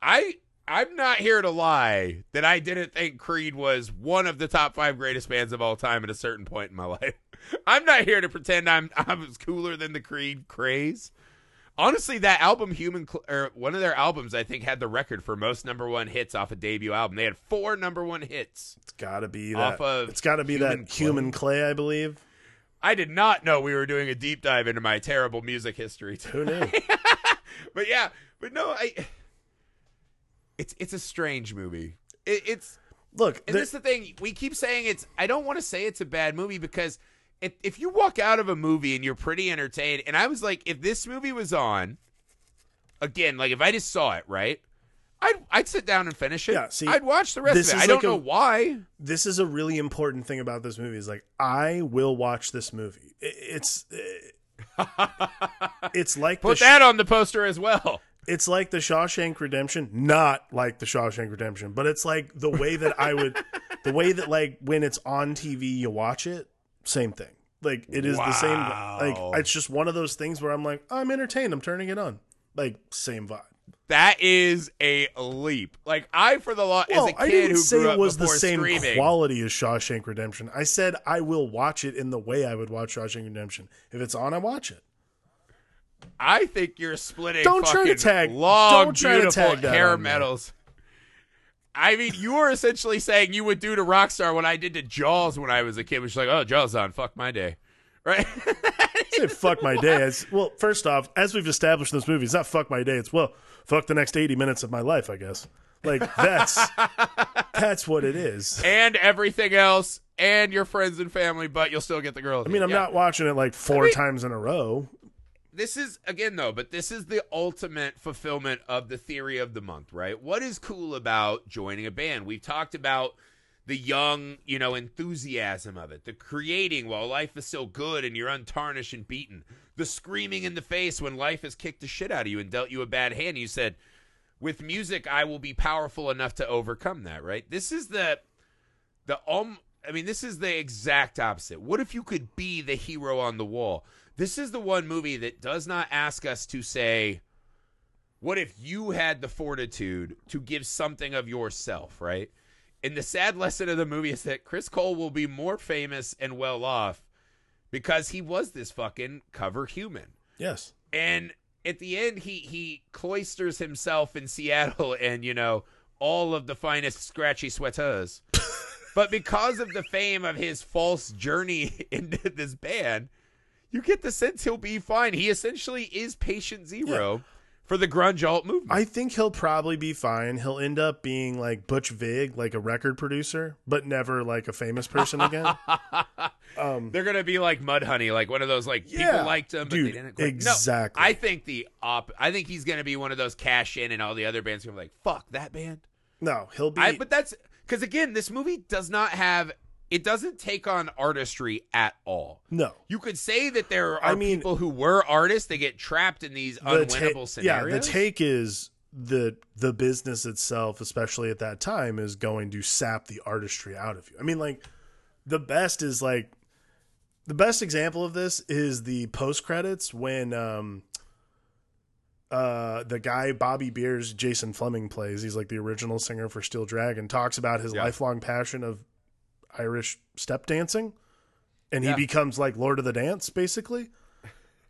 I I'm not here to lie that I didn't think Creed was one of the top 5 greatest bands of all time at a certain point in my life. I'm not here to pretend I'm I was cooler than the Creed craze. Honestly, that album Human Cl- or one of their albums I think had the record for most number 1 hits off a debut album. They had 4 number 1 hits. it's got to be off that. of it's got to be Human that Clay. human clay, I believe. I did not know we were doing a deep dive into my terrible music history. Who knew? but yeah, but no, I. It's it's a strange movie. It, it's Look, and this is the thing we keep saying. It's I don't want to say it's a bad movie because if if you walk out of a movie and you're pretty entertained, and I was like, if this movie was on, again, like if I just saw it, right, I'd I'd sit down and finish it. Yeah, see, I'd watch the rest of it. I don't a- know why. this is a really important thing about this movie is like I will watch this movie. I- It's it's like Put that on the poster as well. it's like the Shawshank Redemption, not like the Shawshank Redemption, but it's like the way that I would, the way that like when it's on TV, you watch it, same thing. Like it is the same. Like it's just one of those things where I'm like, I'm entertained. I'm turning it on. Like same vibe. That is a leap. Like I, for the law, Well, as a I kid didn't who say it was the same streaming, quality as Shawshank Redemption. I said I will watch it in the way I would watch Shawshank Redemption. If it's on, I watch it. I think you're splitting. Don't try to tag- long, don't try to tag hair metals. I mean, you were essentially saying you would do to Rockstar what I did to Jaws when I was a kid, which is like, oh, Jaws on, fuck my day, right? say fuck my day. It's, well, first off, as we've established in this movie, it's not fuck my day. It's well, fuck the next eighty minutes of my life. I guess. Like that's that's what it is. and everything else, and your friends and family, but you'll still get the girl. I mean, I'm not watching it like four mean- times in a row. This is again though, but this is the ultimate fulfillment of the theory of the month, right? What is cool about joining a band? We've talked about the young, you know, enthusiasm of it, the creating while life is still good and you're untarnished and beaten, the screaming in the face when life has kicked the shit out of you and dealt you a bad hand. You said, with music, I will be powerful enough to overcome that, right? This is the the um I mean, this is the exact opposite. What if you could be the hero on the wall? This is the one movie that does not ask us to say, what if you had the fortitude to give something of yourself, right? And the sad lesson of the movie is that Chris Cole will be more famous and well off because he was this fucking cover human. Yes. And at the end, he he cloisters himself in Seattle and you know all of the finest scratchy sweaters. but because of the fame of his false journey into this band, you get the sense he'll be fine. He essentially is patient zero for the grunge alt movement. I think he'll probably be fine. He'll end up being like Butch Vig, like a record producer, but never like a famous person again. um, They're gonna be like Mudhoney, like one of those like Yeah, people liked him, but dude, they didn't. Quite. exactly. No, I think the op. I think he's gonna be one of those cash in, and all the other bands are gonna be like, "Fuck that band." no, he'll be. I, but that's because again, this movie does not have. It doesn't take on artistry at all. no. You could say that there are I mean- people who were artists. They get trapped in these The ta- unwinnable scenarios. Yeah, the take is the the business itself, especially at that time, is going to sap the artistry out of you. I mean, like the best is like the best example of this is the post credits when um uh the guy Bobby Beers Jason Flemyng plays. He's like the original singer for Steel Dragon. Talks about his Yeah. lifelong passion of Irish step dancing, and he Yeah. becomes like Lord of the Dance basically.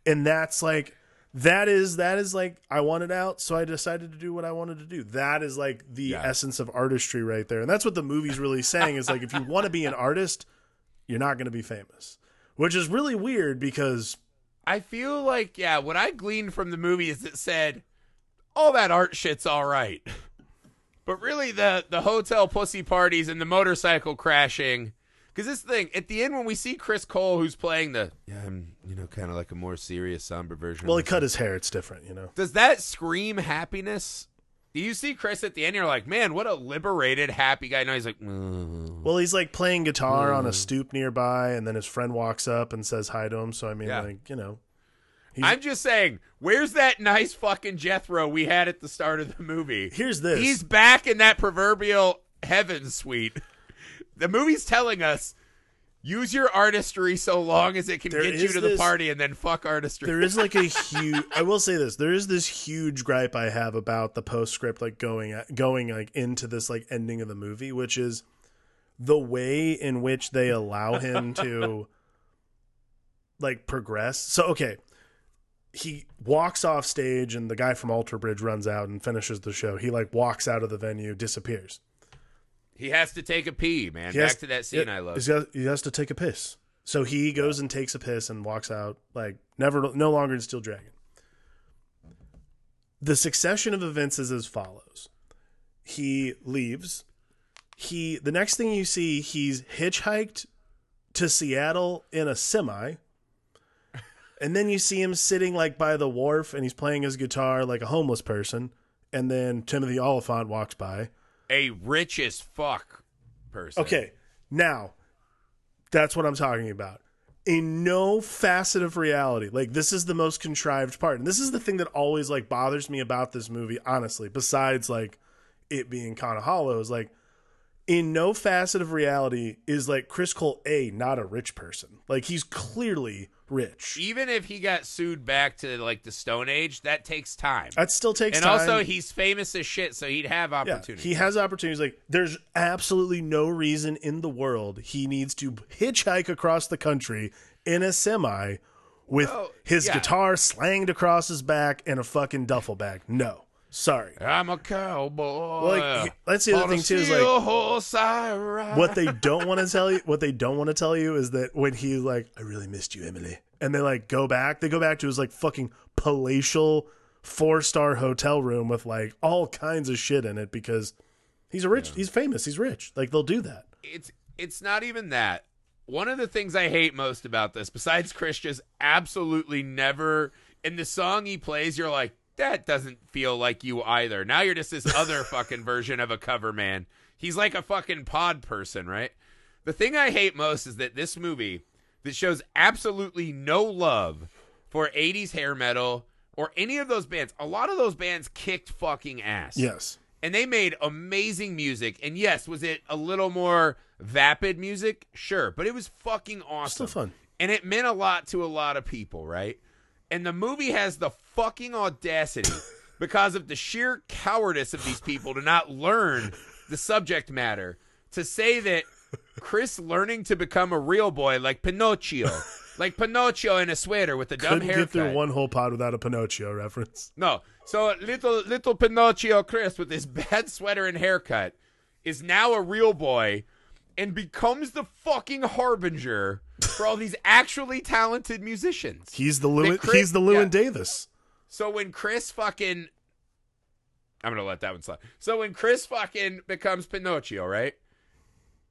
And that's like that is that is like I wanted out, so I decided to do what I wanted to do. That is like the Yeah. essence of artistry right there, and that's what the movie's really saying. Is like if you want to be an artist, you're not going to be famous, which is really weird because I feel like yeah, what I gleaned from the movie is it said all that art shit's all right, but really the the hotel pussy parties and the motorcycle crashing. Because this thing at the end when we see Chris Cole who's playing the yeah I'm you know kind of like a more serious somber version. well, he cut his hair. It's different, you know. Does that scream happiness? Do you see Chris at the end? You're like, man, what a liberated, happy guy. No, he's like, mm. Well, he's like playing guitar on a stoop nearby, and then his friend walks up and says hi to him. So I mean, Yeah. like you know, I'm just saying, where's that nice fucking Jethro we had at the start of the movie? here's this. He's back in that proverbial heaven suite. The movie's telling us use your artistry so long as it can There get you to the party and then fuck artistry. there is like a huge. I will say this: there is this huge gripe I have about the postscript, like going at, going like into this like ending of the movie, which is the way in which they allow him to like progress. So okay, he walks off stage, and the guy from Alter Bridge runs out and finishes the show. He like walks out of the venue, disappears. he has to take a pee, man. He Back has- to that scene I love. he has to take a piss. So he goes and takes a piss and walks out, like never, no longer in Steel Dragon. The succession of events is as follows: he leaves. He the next thing you see, he's hitchhiked to Seattle in a semi. And then you see him sitting like by the wharf and he's playing his guitar like a homeless person. And then Timothy Olyphant walks by. A rich as fuck person. Okay, now that's what I'm talking about. In no facet of reality, like this is the most contrived part, and this is the thing that always like bothers me about this movie. Honestly, besides like it being kind of hollow, is like in no facet of reality is like Chris Cole a not a rich person. Like he's clearly rich. Even if he got sued back to like the Stone Age, that takes time. That still takes and time. And also, he's famous as shit, so he'd have Yeah, opportunity. he has opportunities. Like, there's absolutely no reason in the world he needs to hitchhike across the country in a semi with Well, his yeah. guitar slanged across his back and a fucking duffel bag. No, sorry. I'm a cowboy. Like, that's the other thing, too, is, like, horse I ride. What they don't want to tell you, what they don't want to tell you, is that when he's like, "I really missed you, Emily," and they like go back, they go back to his like fucking palatial four star hotel room with like all kinds of shit in it because he's a rich, he's famous, he's rich. Like they'll do that. it's it's not even that. One of the things I hate most about this, besides Chris just absolutely never in the song he plays, you're like, that doesn't feel like you either. Now you're just this other fucking version of a cover man. He's like a fucking pod person, right? The thing I hate most is that this movie that shows absolutely no love for 80s hair metal or any of those bands. A lot of those bands kicked fucking ass Yes, and they made amazing music. And yes, was it a little more vapid music? Sure, but it was fucking awesome. still fun. And it meant a lot to a lot of people, right? And the movie has the fucking audacity because of the sheer cowardice of these people to not learn the subject matter to say that Chris learning to become a real boy like Pinocchio, like Pinocchio in a sweater with a dumb couldn't haircut. get through one whole pod without a Pinocchio reference. No. So little little Pinocchio Chris with his bad sweater and haircut is now a real boy and becomes the fucking harbinger for all these actually talented musicians. He's the Llewyn. Chris- he's the Llewyn yeah. Davis. So when Chris fucking I'm gonna let that one slide. So when Chris fucking becomes Pinocchio, right?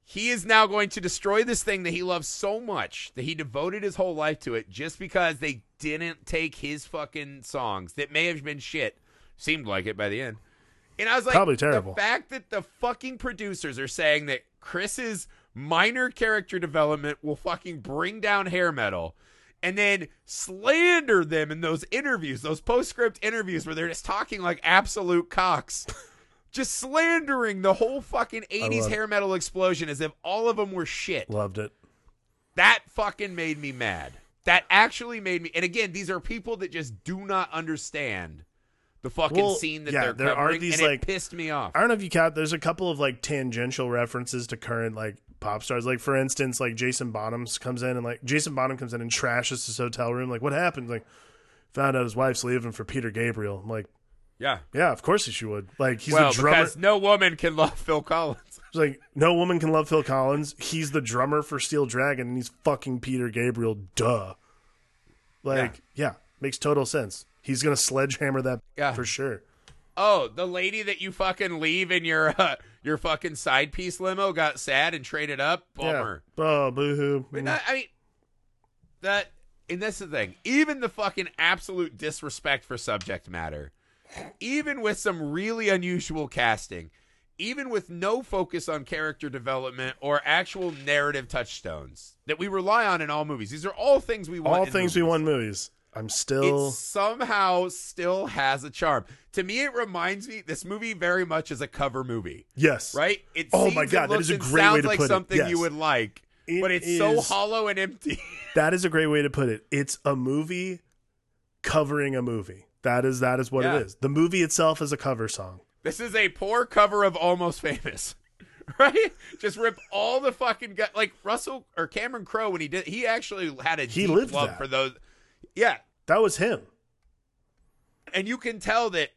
He is now going to destroy this thing that he loves so much that he devoted his whole life to it just because they didn't take his fucking songs that may have been shit. Seemed like it by the end. And I was like, Probably terrible. The fact that the fucking producers are saying that Chris's minor character development will fucking bring down hair metal and then slander them in those interviews, those postscript interviews where they're just talking like absolute cocks. just slandering the whole fucking 80s hair metal explosion as if all of them were shit. Loved it. That fucking made me mad. That actually made me. And again, these are people that just do not understand the fucking Well, scene that yeah, they're there are these, and like- it pissed me off. I don't know if you count. There's a couple of like tangential references to current like pop stars. Like for instance, like Jason Bonhams comes in and like Jason Bonham comes in and trashes his hotel room. Like what happened? Like found out his wife's leaving for Peter Gabriel. I'm like, Yeah. yeah, of course she would. Like he's well, the drummer. because no woman can love Phil Collins. It's like no woman can love Phil Collins. He's the drummer for Steel Dragon, and he's fucking Peter Gabriel. Duh. Like yeah, makes total sense. He's gonna sledgehammer that Yeah. for sure. Oh, the lady that you fucking leave in your uh, your fucking side piece limo got sad and traded up. Bummer. Yeah. Oh, boohoo. But not, I mean, that and that's the thing. Even the fucking absolute disrespect for subject matter even with some really unusual casting, even with no focus on character development or actual narrative touchstones that we rely on in all movies. These are all things we want. All in things movies. we want movies. I'm still. It somehow still has a charm. To me, it reminds me this movie very much is a cover movie, yes. right? It Oh my God, that is a great sounds way to like put it. something Yes. you would like, It but it's so hollow and empty. That is a great way to put it. It's a movie covering a movie. That is that is what Yeah. it is. The movie itself is a cover song. This is a poor cover of Almost Famous. Right? Just rip all the fucking gut like Russell or Cameron Crowe when he did he actually had a He deep love that. for those Yeah. That was him. And you can tell that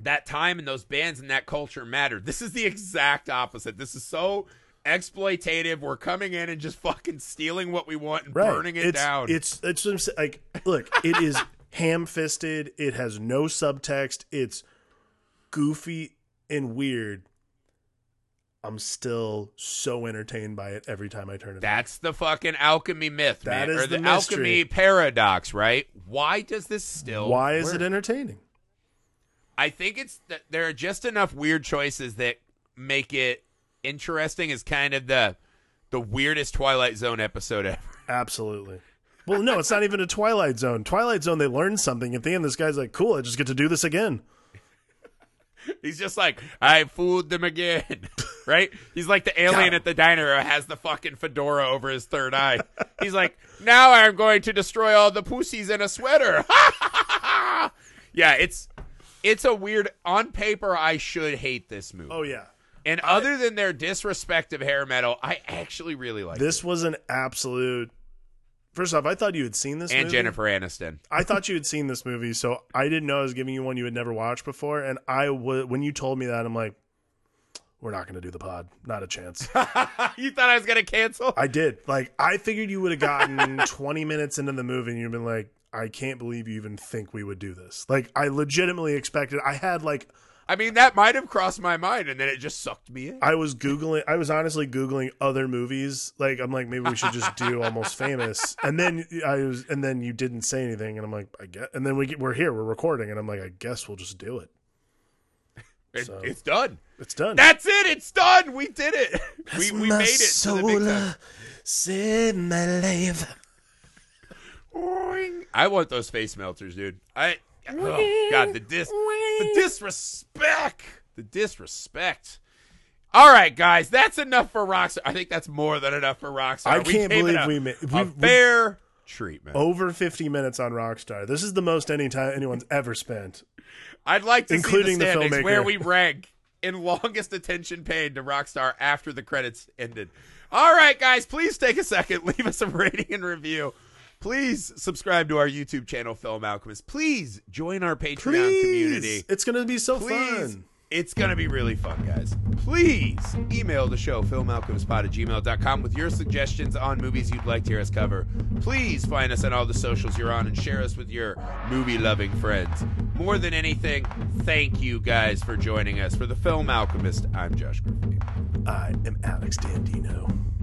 that time and those bands and that culture mattered. This is the exact opposite. This is so exploitative. We're coming in and just fucking stealing what we want and Right. burning it it's, down. It's it's like look, it is ham fisted, it has no subtext, it's goofy and weird. I'm still so entertained by it every time I turn it on. That's the fucking alchemy myth, That man. is or the, the alchemy paradox, right? Why does this still Why is work? it entertaining? I think it's that there are just enough weird choices that make it interesting as kind of the the weirdest Twilight Zone episode ever. Absolutely. Well, no, it's not even a Twilight Zone. Twilight Zone, they learned something. At the end, this guy's like, cool, I just get to do this again. He's just like, I fooled them again. right? He's like the alien at the diner who has the fucking fedora over his third eye. He's like, now I'm going to destroy all the pussies in a sweater. yeah, it's it's a weird on paper I should hate this movie. Oh, yeah. and other than their disrespect of hair metal, I actually really like This was an absolute. First off, I thought you had seen this and movie. Jennifer Aniston. I thought you had seen this movie, so I didn't know I was giving you one you had never watched before. And I w- when you told me that, I'm like, we're not going to do the pod. Not a chance. you thought I was gonna cancel? I did. Like, I figured you would have gotten 20 minutes into the movie and you'd been like, I can't believe you even think we would do this. Like, I legitimately expected. I had like I mean, that might have crossed my mind, and then it just sucked me in. I was googling. I was honestly googling other movies. Like I'm like maybe we should just do Almost Famous. And then I was, and then you didn't say anything, and I'm like I get. And then we get, we're here, we're recording, and I'm like I guess we'll just do it. It- So- It's done. It's done. That's it. It's done. We did it. we we made it to the big time. Save my life. I want those face melters, dude. I oh god, the dis the disrespect. The disrespect. All right, guys, that's enough for Rockstar. I think that's more than enough for Rockstar. I can't gave believe a- we made a we- we- fair treatment. Over 50 minutes on Rockstar. This is the most any time anyone's ever spent. I'd like to including see the the standings filmmaker. where we rank in longest attention paid to Rockstar after the credits ended. All right, guys, please take a second, leave us a rating and review. Please subscribe to our YouTube channel, Film Alchemist. Please join our Patreon Please. community. It's gonna be so Please. fun. It's going to be really fun, guys. Please email the show, filmalchemistpod at gmail.com, with your suggestions on movies you'd like to hear us cover. Please find us on all the socials you're on and share us with your movie loving friends. More than anything, thank you guys for joining us. For the Film Alchemist, I'm Josh Griffey. I am Alex Dandino.